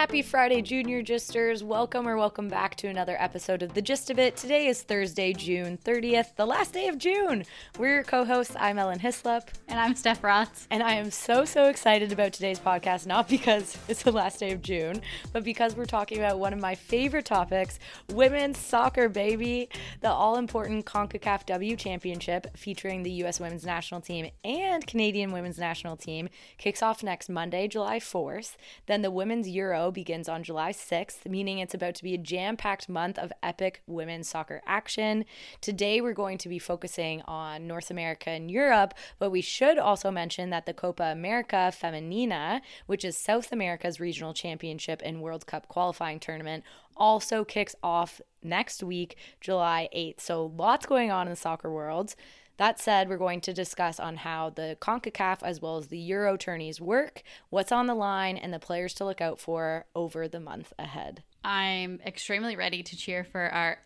Happy Friday, Junior Gisters. Welcome or welcome back to another episode of The Gist of It. Today is Thursday, June 30th, the last day of June. We're your co hosts. I'm Ellen Hyslop. And I'm Steph Rotz. And I am so, so excited about today's podcast, not because it's the last day of June, but because we're talking about one of my favorite topics women's soccer, baby. The all important CONCACAF W Championship featuring the U.S. women's national team and Canadian women's national team kicks off next Monday, July 4th. Then the Women's Euro begins on July 6th, meaning it's about to be a jam packed month of epic women's soccer action. Today, we're going to be focusing on North America and Europe, but we should also mention that the Copa America Femenina, which is South America's regional championship and World Cup qualifying tournament, also kicks off next week, July 8th. So, lots going on in the soccer world. That said, we're going to discuss on how the CONCACAF as well as the Euro tourneys work, what's on the line, and the players to look out for over the month ahead. I'm extremely ready to cheer for our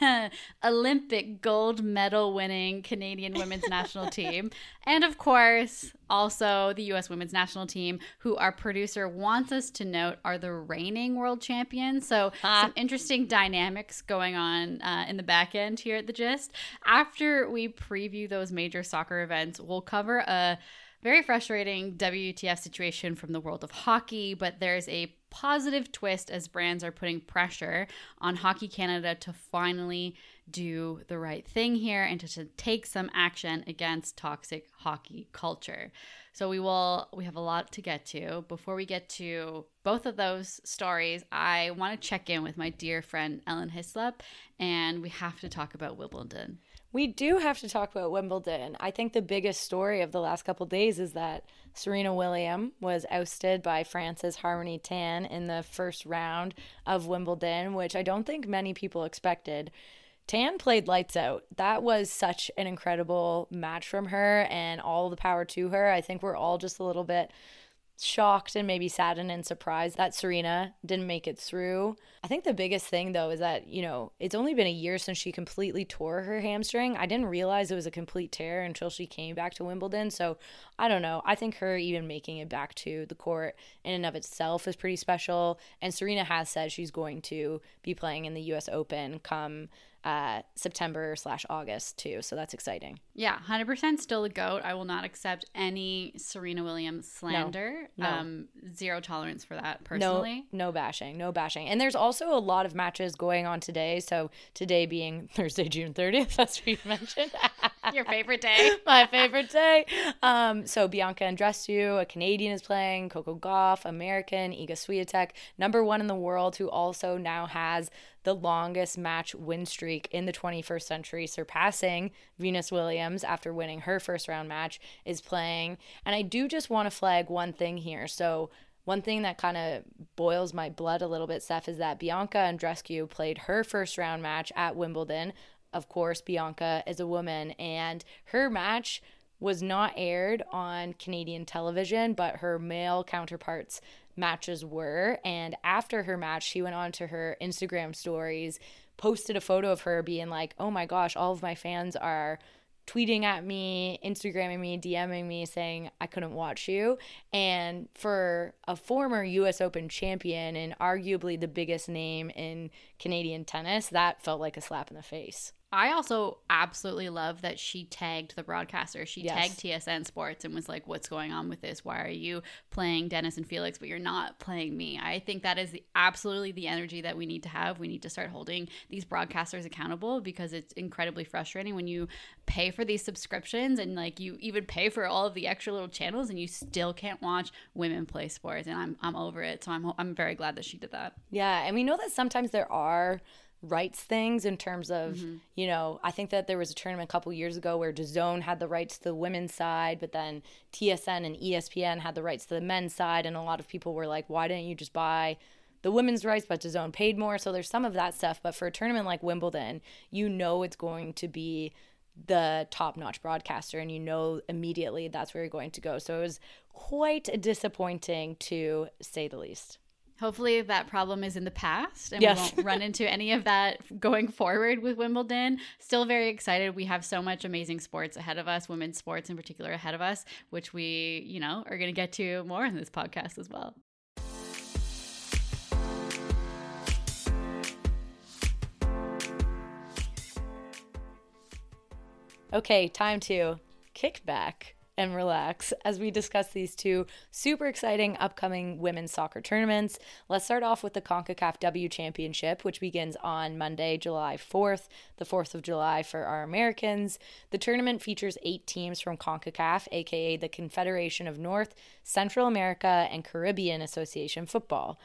Olympic gold medal winning Canadian women's national team. And of course, also the US women's national team, who our producer wants us to note are the reigning world champions. So, some interesting dynamics going on uh, in the back end here at the Gist. After we preview those major soccer events, we'll cover a very frustrating WTF situation from the world of hockey, but there's a positive twist as brands are putting pressure on Hockey Canada to finally do the right thing here and to, to take some action against toxic hockey culture. So we will we have a lot to get to. Before we get to both of those stories, I want to check in with my dear friend Ellen Hyslop and we have to talk about Wimbledon. We do have to talk about Wimbledon. I think the biggest story of the last couple days is that Serena Williams was ousted by France's Harmony Tan in the first round of Wimbledon, which I don't think many people expected. Tan played lights out. That was such an incredible match from her and all the power to her. I think we're all just a little bit shocked and maybe saddened and surprised that Serena didn't make it through. I think the biggest thing though is that, you know, it's only been a year since she completely tore her hamstring. I didn't realize it was a complete tear until she came back to Wimbledon. So I don't know. I think her even making it back to the court in and of itself is pretty special. And Serena has said she's going to be playing in the US Open come uh, September slash August too. So that's exciting. Yeah, hundred percent still a goat. I will not accept any Serena Williams slander. No, no. Um, zero tolerance for that personally. No, no bashing, no bashing. And there's also a lot of matches going on today. So today being Thursday, June 30th, that's what you mentioned. Your favorite day. My favorite day. Um, so Bianca Andreescu, a Canadian, is playing. Coco Gauff, American. Iga Swiatek, number one in the world, who also now has the longest match win streak in the 21st century, surpassing Venus Williams after winning her first round match, is playing. And I do just want to flag one thing here. So, one thing that kind of boils my blood a little bit, Steph, is that Bianca Andreescu played her first round match at Wimbledon. Of course, Bianca is a woman, and her match was not aired on Canadian television, but her male counterparts matches were. And after her match, she went on to her Instagram stories, posted a photo of her being like, oh my gosh, all of my fans are tweeting at me, Instagramming me, DMing me saying I couldn't watch you. And for a former US Open champion and arguably the biggest name in Canadian tennis, that felt like a slap in the face. I also absolutely love that she tagged the broadcaster. She yes. tagged TSN Sports and was like, "What's going on with this? Why are you playing Denis and Felix, but you're not playing me?" I think that is the, absolutely the energy that we need to have. We need to start holding these broadcasters accountable because it's incredibly frustrating when you pay for these subscriptions and like you even pay for all of the extra little channels and you still can't watch women play sports. And I'm I'm over it. So I'm I'm very glad that she did that. Yeah, and we know that sometimes there are rights things in terms of, mm-hmm. you know, I think that there was a tournament a couple years ago where DAZN had the rights to the women's side, but then TSN and ESPN had the rights to the men's side. And a lot of people were like, why didn't you just buy the women's rights, but DAZN paid more. So there's some of that stuff. But for a tournament like Wimbledon, you know it's going to be the top notch broadcaster and you know immediately that's where you're going to go. So it was quite disappointing to say the least. Hopefully that problem is in the past and yes. we won't run into any of that going forward with Wimbledon. Still very excited. We have so much amazing sports ahead of us, women's sports in particular ahead of us, which we, you know, are going to get to more in this podcast as well. Okay, time to kick back and relax as we discuss these two super exciting upcoming women's soccer tournaments. Let's start off with the CONCACAF W Championship, which begins on Monday, July 4th, the 4th of July for our Americans. The tournament features eight teams from CONCACAF, aka the Confederation of North, Central America, and Caribbean Association Football.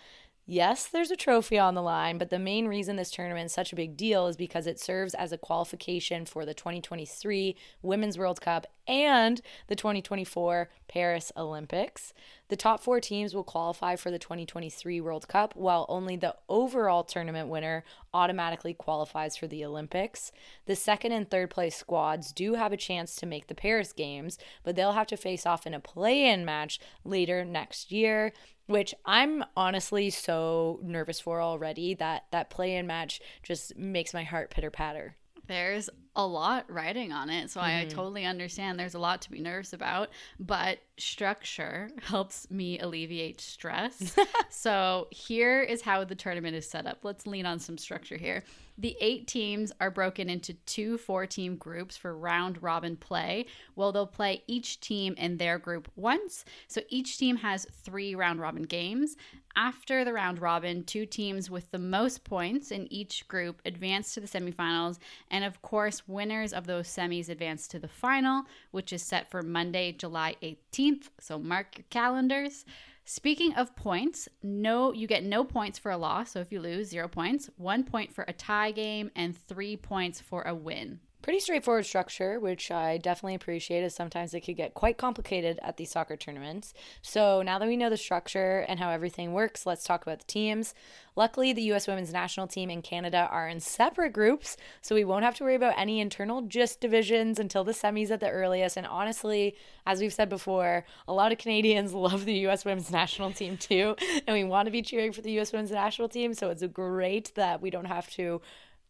Yes, there's a trophy on the line, but the main reason this tournament is such a big deal is because it serves as a qualification for the 2023 Women's World Cup and the 2024 Paris Olympics. The top four teams will qualify for the 2023 World Cup, while only the overall tournament winner automatically qualifies for the Olympics. The second and third place squads do have a chance to make the Paris Games, but they'll have to face off in a play in match later next year which I'm honestly so nervous for already that that play in match just makes my heart pitter patter. There's a lot riding on it, so mm-hmm. I totally understand there's a lot to be nervous about, but structure helps me alleviate stress. so here is how the tournament is set up. Let's lean on some structure here. The eight teams are broken into two four team groups for round robin play. Well, they'll play each team in their group once. So each team has three round robin games. After the round robin, two teams with the most points in each group advance to the semifinals. And of course, winners of those semis advance to the final, which is set for Monday, July 18th. So mark your calendars. Speaking of points, no, you get no points for a loss. So if you lose, zero points, one point for a tie game, and three points for a win. Pretty straightforward structure, which I definitely appreciate, as sometimes it could get quite complicated at these soccer tournaments. So now that we know the structure and how everything works, let's talk about the teams. Luckily, the U.S. women's national team and Canada are in separate groups, so we won't have to worry about any internal just divisions until the semis at the earliest. And honestly, as we've said before, a lot of Canadians love the U.S. women's national team too, and we want to be cheering for the U.S. women's national team. So it's great that we don't have to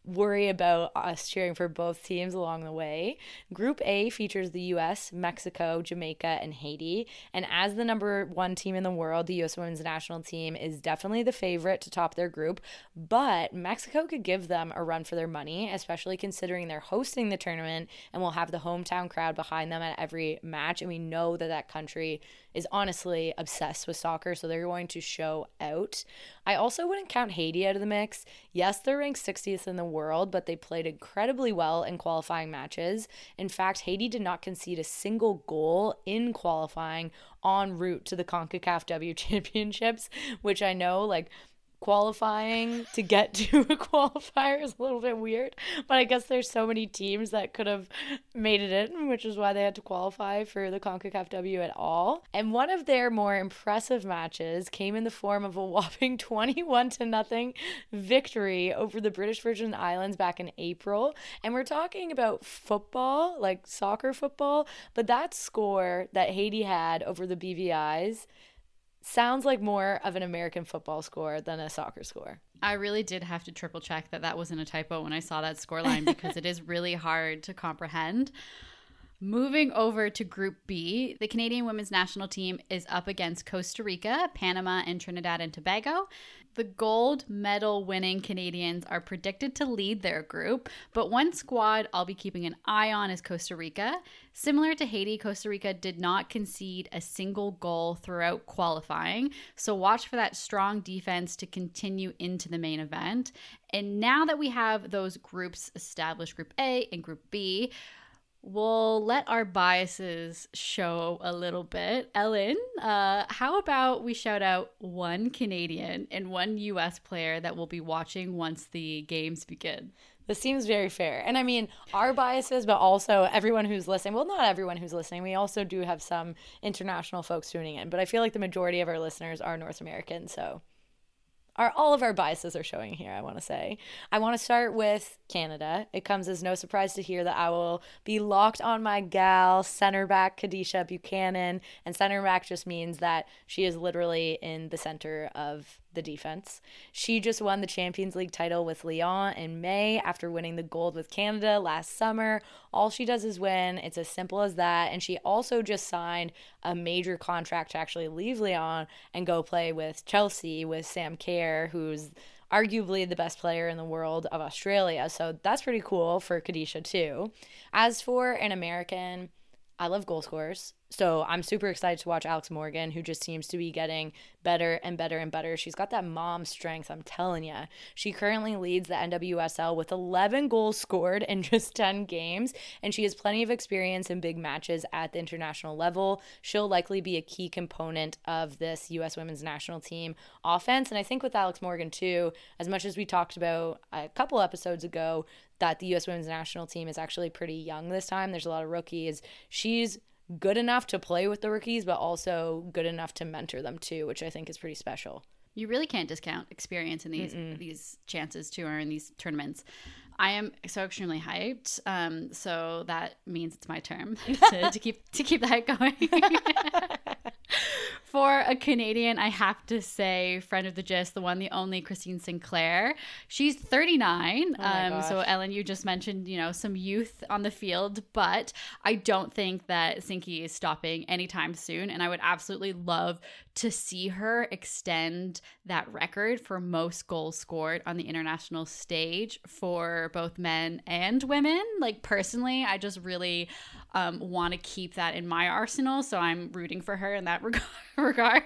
worry about us cheering for both teams along the way. Group A features the US, Mexico, Jamaica, and Haiti. And as the number one team in the world, the US women's national team is definitely the favorite to top their group. But Mexico could give them a run for their money, especially considering they're hosting the tournament and will have the hometown crowd behind them at every match. And we know that that country is honestly obsessed with soccer, so they're going to show out. I also wouldn't count Haiti out of the mix. Yes, they're ranked 60th in the world, but they played incredibly well in qualifying matches. In fact, Haiti did not concede a single goal in qualifying en route to the CONCACAF W Championships, which I know like qualifying to get to a qualifier is a little bit weird. But I guess there's so many teams that could have made it in, which is why they had to qualify for the CONCACAF W at all. And one of their more impressive matches came in the form of a whopping 21 to nothing victory over the British Virgin Islands back in April. And we're talking about football, like soccer football, but that score that Haiti had over the BVI's sounds like more of an American football score than a soccer score. I really did have to triple check that that wasn't a typo when I saw that score line because it is really hard to comprehend. Moving over to Group B, the Canadian women's national team is up against Costa Rica, Panama, and Trinidad and Tobago. The gold medal winning Canadians are predicted to lead their group, but one squad I'll be keeping an eye on is Costa Rica. Similar to Haiti, Costa Rica did not concede a single goal throughout qualifying, so watch for that strong defense to continue into the main event. And now that we have those groups established, Group A and Group B, we'll let our biases show a little bit. Ellen, uh, how about we shout out one Canadian and one US player that we'll be watching once the games begin? This seems very fair. And I mean, our biases, but also everyone who's listening. Well, not everyone who's listening. We also do have some international folks tuning in, but I feel like the majority of our listeners are North American. So our all of our biases are showing here, I want to say. I want to start with Canada. It comes as no surprise to hear that I will be locked on my gal, center back Kadeisha Buchanan. And center back just means that she is literally in the center of the defense. She just won the Champions League title with Lyon in May after winning the gold with Canada last summer. All she does is win. It's as simple as that. And she also just signed a major contract to actually leave Lyon and go play with Chelsea with Sam Kerr, who's arguably the best player in the world of Australia. So that's pretty cool for Kadeisha, too. As for an American, I love goal scorers. So I'm super excited to watch Alex Morgan, who just seems to be getting better and better and better. She's got that mom strength, I'm telling you. She currently leads the NWSL with 11 goals scored in just 10 games, and she has plenty of experience in big matches at the international level. She'll likely be a key component of this U.S. women's national team offense. And I think with Alex Morgan, too, as much as we talked about a couple episodes ago, that the U.S. women's national team is actually pretty young this time. There's a lot of rookies. She's good enough to play with the rookies, but also good enough to mentor them too, which I think is pretty special. You really can't discount experience in these Mm-mm. these chances to earn these tournaments. I am so extremely hyped. Um, so that means it's my turn to, to keep to keep that going. For a Canadian, I have to say, friend of the gist, the one, the only Christine Sinclair. She's 39. Oh um, so, Ellen, you just mentioned, you know, some youth on the field, but I don't think that Sinky is stopping anytime soon. And I would absolutely love to see her extend that record for most goals scored on the international stage for both men and women. Like, personally, I just really um, want to keep that in my arsenal. So I'm rooting for her in that regard.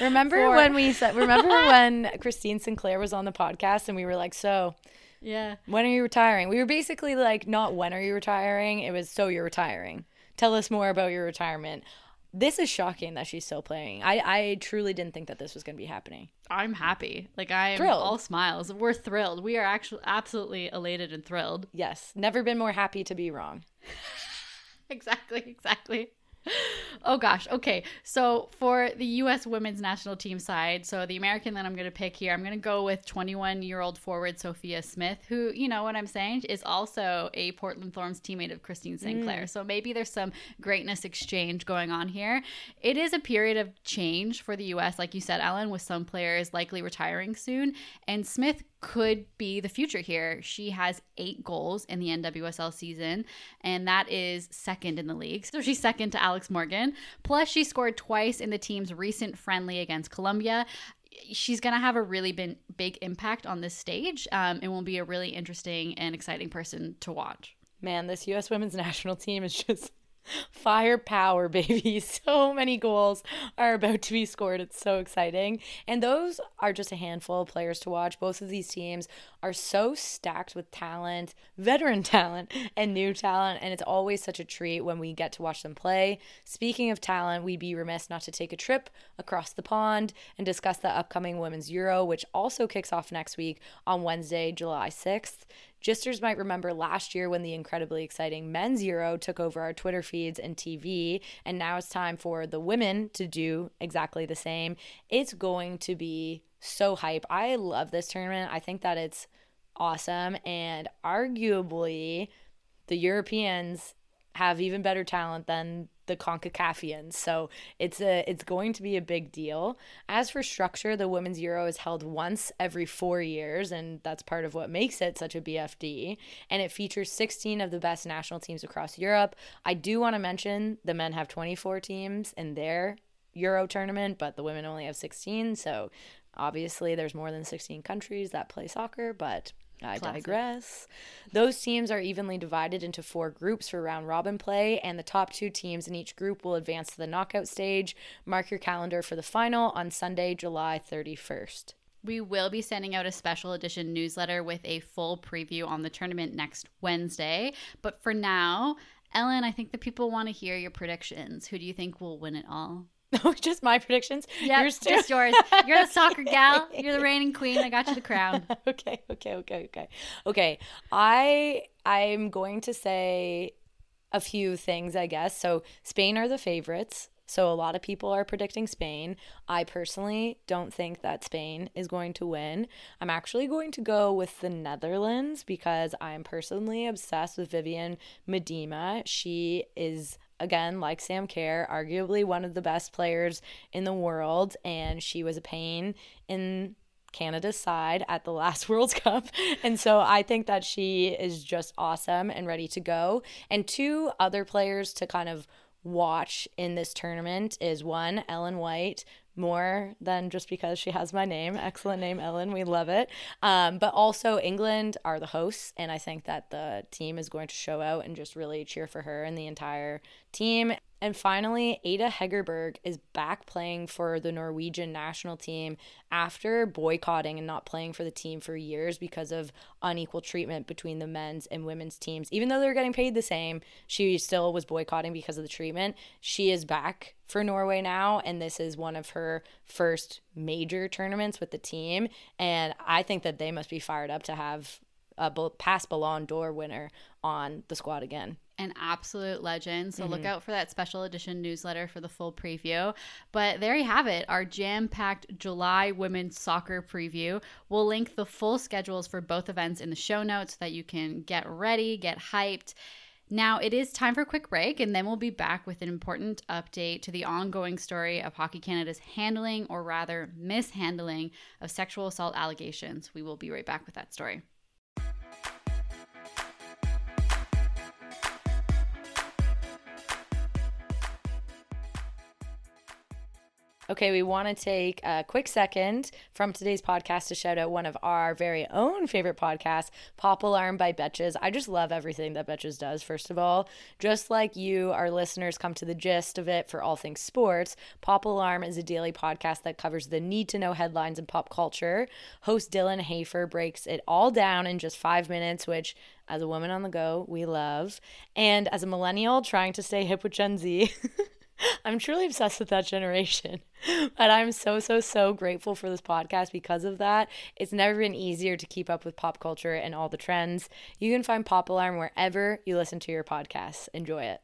remember for... when we said, remember when Christine Sinclair was on the podcast and we were like, so. Yeah. When are you retiring? We were basically like, not when are you retiring? It was so you're retiring. Tell us more about your retirement. This is shocking that she's still playing. I, I truly didn't think that this was going to be happening. I'm happy. Like I am thrilled. all smiles. We're thrilled. We are actually absolutely elated and thrilled. Yes. Never been more happy to be wrong. exactly, exactly. Oh gosh. Okay. So for the US women's national team side, so the American that I'm going to pick here, I'm going to go with 21 year old forward Sophia Smith, who, you know what I'm saying, is also a Portland Thorns teammate of Christine Sinclair. Mm. So maybe there's some greatness exchange going on here. It is a period of change for the US, like you said, Ellen, with some players likely retiring soon. And Smith could be the future here. She has eight goals in the NWSL season, and that is second in the league. So she's second to Alex Morgan. Plus, she scored twice in the team's recent friendly against Colombia. She's going to have a really big, big impact on this stage um, and will be a really interesting and exciting person to watch. Man, this U.S. women's national team is just Firepower, baby. So many goals are about to be scored. It's so exciting. And those are just a handful of players to watch. Both of these teams are so stacked with talent, veteran talent, and new talent. And it's always such a treat when we get to watch them play. Speaking of talent, we'd be remiss not to take a trip across the pond and discuss the upcoming Women's Euro, which also kicks off next week on Wednesday, July 6th. Gisters might remember last year when the incredibly exciting men's Euro took over our Twitter feeds and TV, and now it's time for the women to do exactly the same. It's going to be so hype. I love this tournament. I think that it's awesome, and arguably, the Europeans have even better talent than the CONCACAFians. So it's a it's going to be a big deal. As for structure, the Women's Euro is held once every four years, and that's part of what makes it such a BFD. And it features 16 of the best national teams across Europe. I do want to mention the men have 24 teams in their Euro tournament, but the women only have 16. So obviously, there's more than 16 countries that play soccer, but I Classic. digress. Those teams are evenly divided into four groups for round robin play, and the top two teams in each group will advance to the knockout stage. Mark your calendar for the final on Sunday, July 31st. We will be sending out a special edition newsletter with a full preview on the tournament next Wednesday. But for now, Ellen, I think the people want to hear your predictions. Who do you think will win it all? just my predictions. Yeah, Yours too? just yours. You're the soccer gal. You're the reigning queen. I got you the crown. okay, okay, okay, okay. Okay. I I'm going to say a few things, I guess. So Spain are the favorites. So a lot of people are predicting Spain. I personally don't think that Spain is going to win. I'm actually going to go with the Netherlands because I'm personally obsessed with Vivianne Miedema. She is again, like Sam Kerr, arguably one of the best players in the world, and she was a pain in Canada's side at the last World Cup. And so I think that she is just awesome and ready to go. And two other players to kind of watch in this tournament is one, Ellen White, more than just because she has my name. Excellent name, Ellen. We love it. Um, but also, England are the hosts, and I think that the team is going to show out and just really cheer for her and the entire team. And finally, Ada Hegerberg is back playing for the Norwegian national team after boycotting and not playing for the team for years because of unequal treatment between the men's and women's teams. Even though they're getting paid the same, she still was boycotting because of the treatment. She is back for Norway now, and this is one of her first major tournaments with the team. And I think that they must be fired up to have a past Ballon d'Or winner on the squad again an absolute legend. So mm-hmm. look out for that special edition newsletter for the full preview. But there you have it, our jam packed July women's soccer preview. We'll link the full schedules for both events in the show notes so that you can get ready, get hyped. Now it is time for a quick break, and then we'll be back with an important update to the ongoing story of Hockey Canada's handling, or rather mishandling, of sexual assault allegations. We will be right back with that story. Okay, we want to take a quick second from today's podcast to shout out one of our very own favorite podcasts, Pop Alarm by Betches. I just love everything that Betches does, first of all. Just like you, our listeners come to the gist of it for all things sports, Pop Alarm is a daily podcast that covers the need to know headlines in pop culture. Host Dylan Hafer breaks it all down in just five minutes, which as a woman on the go, we love. And as a millennial trying to stay hip with Gen Z, I'm truly obsessed with that generation. But I'm so, so, so grateful for this podcast because of that. It's never been easier to keep up with pop culture and all the trends. You can find Pop Alarm wherever you listen to your podcasts. Enjoy it.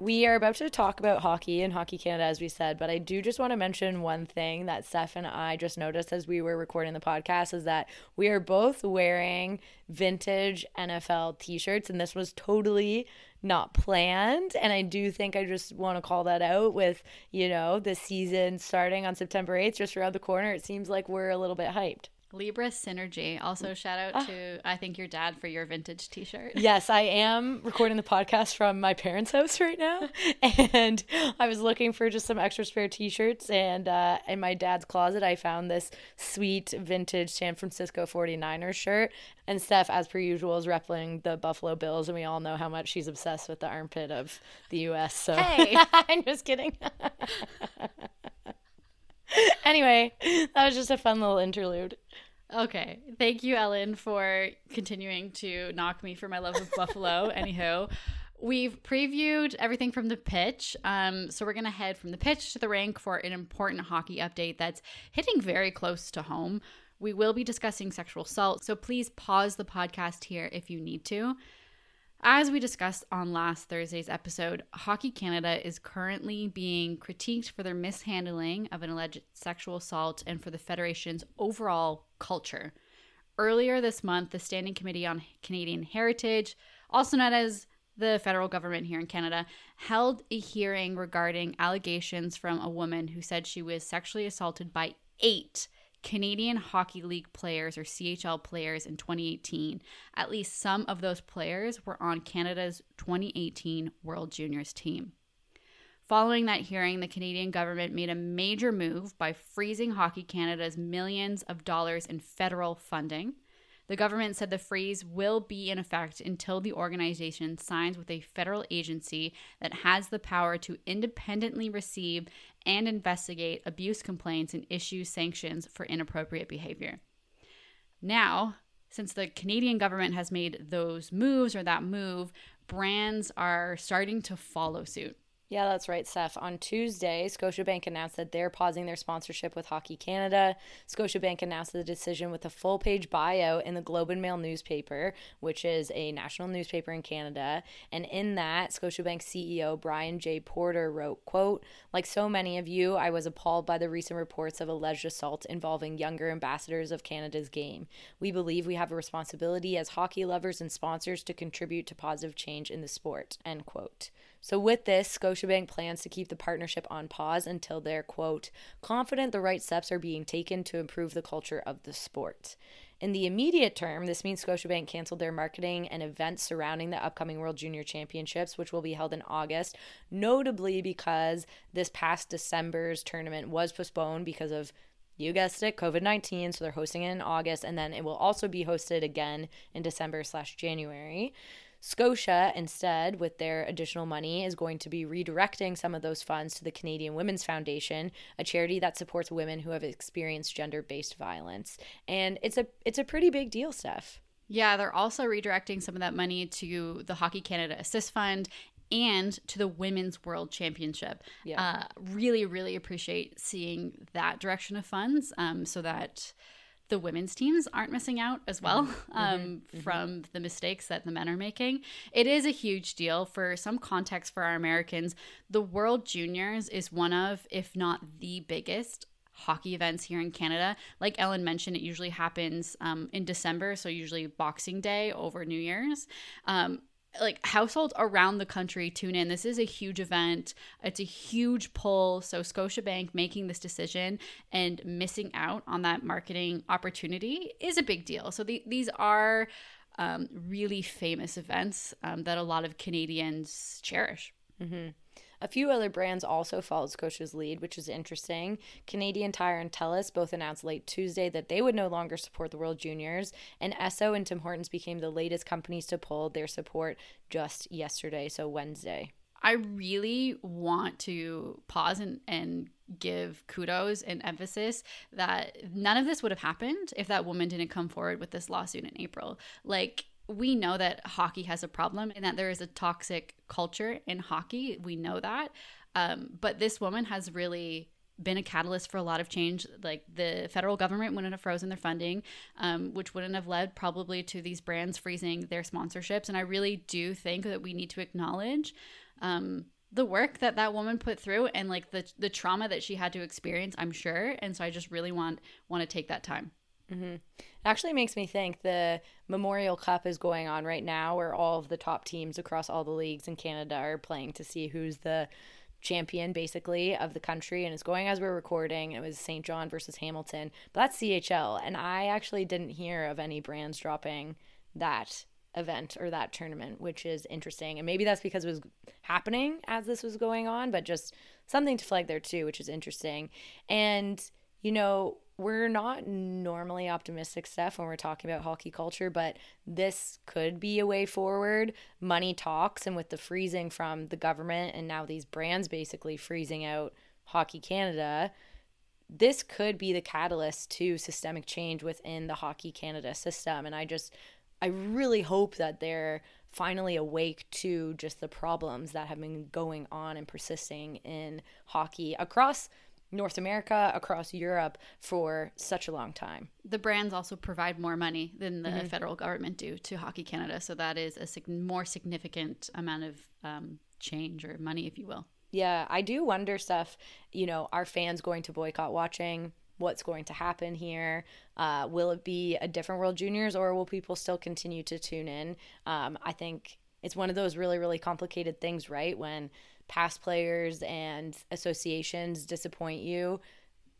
We are about to talk about hockey and Hockey Canada, as we said, but I do just want to mention one thing that Steph and I just noticed as we were recording the podcast is that we are both wearing vintage NFL t shirts, and this was totally not planned. And I do think I just want to call that out with, you know, the season starting on September 8th, just around the corner. It seems like we're a little bit hyped. Libra Synergy. Also, shout out ah. to I think your dad for your vintage T-shirt. Yes, I am recording the podcast from my parents' house right now, and I was looking for just some extra spare T-shirts, and uh, in my dad's closet, I found this sweet vintage San Francisco 49ers shirt. And Steph, as per usual, is repping the Buffalo Bills, and we all know how much she's obsessed with the armpit of the U.S. So hey, I'm just kidding. anyway, that was just a fun little interlude. Okay. Thank you, Ellen, for continuing to knock me for my love of Buffalo. Anywho, we've previewed everything from the pitch. Um, so we're going to head from the pitch to the rink for an important hockey update that's hitting very close to home. We will be discussing sexual assault, so please pause the podcast here if you need to. As we discussed on last Thursday's episode, Hockey Canada is currently being critiqued for their mishandling of an alleged sexual assault and for the Federation's overall culture. Earlier this month, the Standing Committee on Canadian Heritage, also known as the federal government here in Canada, held a hearing regarding allegations from a woman who said she was sexually assaulted by eight Canadian Hockey League players or CHL players in 2018. At least some of those players were on Canada's 2018 World Juniors team. Following that hearing, the Canadian government made a major move by freezing Hockey Canada's millions of dollars in federal funding. The government said the freeze will be in effect until the organization signs with a federal agency that has the power to independently receive and investigate abuse complaints and issue sanctions for inappropriate behavior. Now, since the Canadian government has made those moves or that move, brands are starting to follow suit. Yeah, that's right, Steph. On Tuesday, Scotiabank announced that they're pausing their sponsorship with Hockey Canada. Scotiabank announced the decision with a full page bio in the Globe and Mail newspaper, which is a national newspaper in Canada. And in that, Scotiabank CEO Brian J. Porter wrote, quote, Like so many of you, I was appalled by the recent reports of alleged assault involving younger ambassadors of Canada's game. We believe we have a responsibility as hockey lovers and sponsors to contribute to positive change in the sport, end quote. So, with this, Scotiabank plans to keep the partnership on pause until they're, quote, confident the right steps are being taken to improve the culture of the sport. In the immediate term, this means Scotiabank canceled their marketing and events surrounding the upcoming World Junior Championships, which will be held in August, notably because this past December's tournament was postponed because of you guessed it, COVID 19. So they're hosting it in August, and then it will also be hosted again in December slash January. Scotia, instead, with their additional money, is going to be redirecting some of those funds to the Canadian Women's Foundation, a charity that supports women who have experienced gender-based violence. And it's a it's a pretty big deal, Steph. Yeah, they're also redirecting some of that money to the Hockey Canada Assist Fund and to the Women's World Championship. Yeah. Uh, really, really appreciate seeing that direction of funds um, so that the women's teams aren't missing out as well mm-hmm. um, mm-hmm. from the mistakes that the men are making. It is a huge deal. For some context for our Americans, the World Juniors is one of, if not the biggest, hockey events here in Canada. Like Ellen mentioned, it usually happens um, in December, so usually Boxing Day over New Year's. Um, like households around the country tune in. This is a huge event. It's a huge pull. So Scotiabank making this decision and missing out on that marketing opportunity is a big deal. So the, these are um, really famous events um, that a lot of Canadians cherish. Mm-hmm. A few other brands also followed Scotia's lead, which is interesting. Canadian Tire and Telus both announced late Tuesday that they would no longer support the World Juniors, and Esso and Tim Hortons became the latest companies to pull their support just yesterday, so Wednesday. I really want to pause and, and give kudos and emphasis that none of this would have happened if that woman didn't come forward with this lawsuit in April. Like, we know that hockey has a problem and that there is a toxic culture in hockey. We know that. Um, but this woman has really been a catalyst for a lot of change. Like the federal government wouldn't have frozen their funding, um, which wouldn't have led probably to these brands freezing their sponsorships. And I really do think that we need to acknowledge um, the work that that woman put through and like the the trauma that she had to experience. I'm sure, and so I just really want want to take that time. Mm-hmm. It actually makes me think the Memorial Cup is going on right now, where all of the top teams across all the leagues in Canada are playing to see who's the champion, basically, of the country. And it's going as we're recording. It was Saint John versus Hamilton, but that's CHL. And I actually didn't hear of any brands dropping that event or that tournament, which is interesting. And maybe that's because it was happening as this was going on, but just something to flag there too, which is interesting. And, you know, we're not normally optimistic Steph when we're talking about hockey culture, but this could be a way forward. Money talks, and with the freezing from the government and now these brands basically freezing out Hockey Canada, this could be the catalyst to systemic change within the Hockey Canada system. And I just, I really hope that they're finally awake to just the problems that have been going on and persisting in hockey across North America, across Europe for such a long time. The brands also provide more money than the mm-hmm. federal government do to Hockey Canada, so that is a sig- more significant amount of um, change or money, if you will. Yeah, I do wonder Steph. You know, are fans going to boycott watching? What's going to happen here? Uh, will it be a different World Juniors, or will people still continue to tune in? Um, I think it's one of those really, really complicated things, right? When past players and associations disappoint you,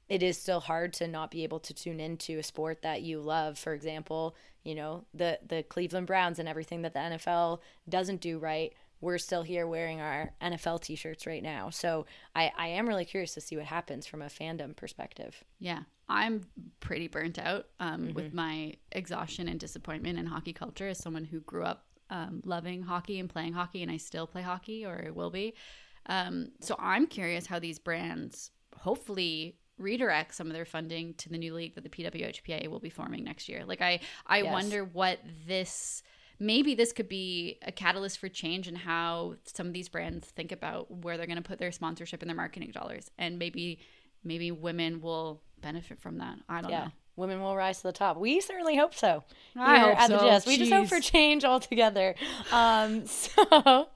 it is still hard to not be able to tune into a sport that you love. For example, you know, the the Cleveland Browns and everything that the NFL doesn't do right. We're still here wearing our NFL t-shirts right now. So I, I am really curious to see what happens from a fandom perspective. Yeah. I'm pretty burnt out um, with my exhaustion and disappointment in hockey culture as someone who grew up um, loving hockey and playing hockey, and I still play hockey or will be. Um, so I'm curious how these brands hopefully redirect some of their funding to the new league that the PWHPA will be forming next year. Like I, I Yes. wonder what this maybe this could be a catalyst for change in how some of these brands think about where they're going to put their sponsorship and their marketing dollars, and maybe maybe women will benefit from that. I don't Yeah. know. Women will rise to the top. We certainly hope so. I hope at the so. We just hope for change altogether. Um, so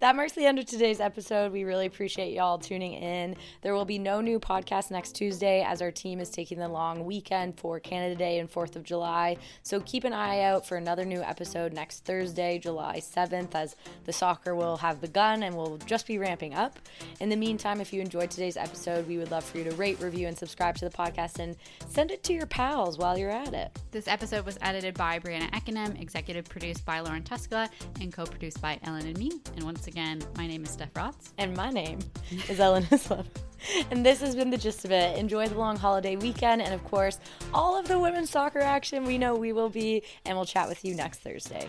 that marks the end of today's episode. We really appreciate y'all tuning in. There will be no new podcast next Tuesday as our team is taking the long weekend for Canada Day and 4th of July. So keep an eye out for another new episode next Thursday, July 7th, as the soccer will have begun and will just be ramping up. In the meantime, if you enjoyed today's episode, we would love for you to rate, review, and subscribe to the podcast and send it to your pals while you're at it. This episode was edited by Brianna Eckenem, executive produced by Lauren Tuscala, and co-produced by Ellen and me. And once again, my name is Steph Rotz. And my name is Ellen Hyslop. And this has been the gist of it. Enjoy the long holiday weekend and, of course, all of the women's soccer action we know we will be. And we'll chat with you next Thursday.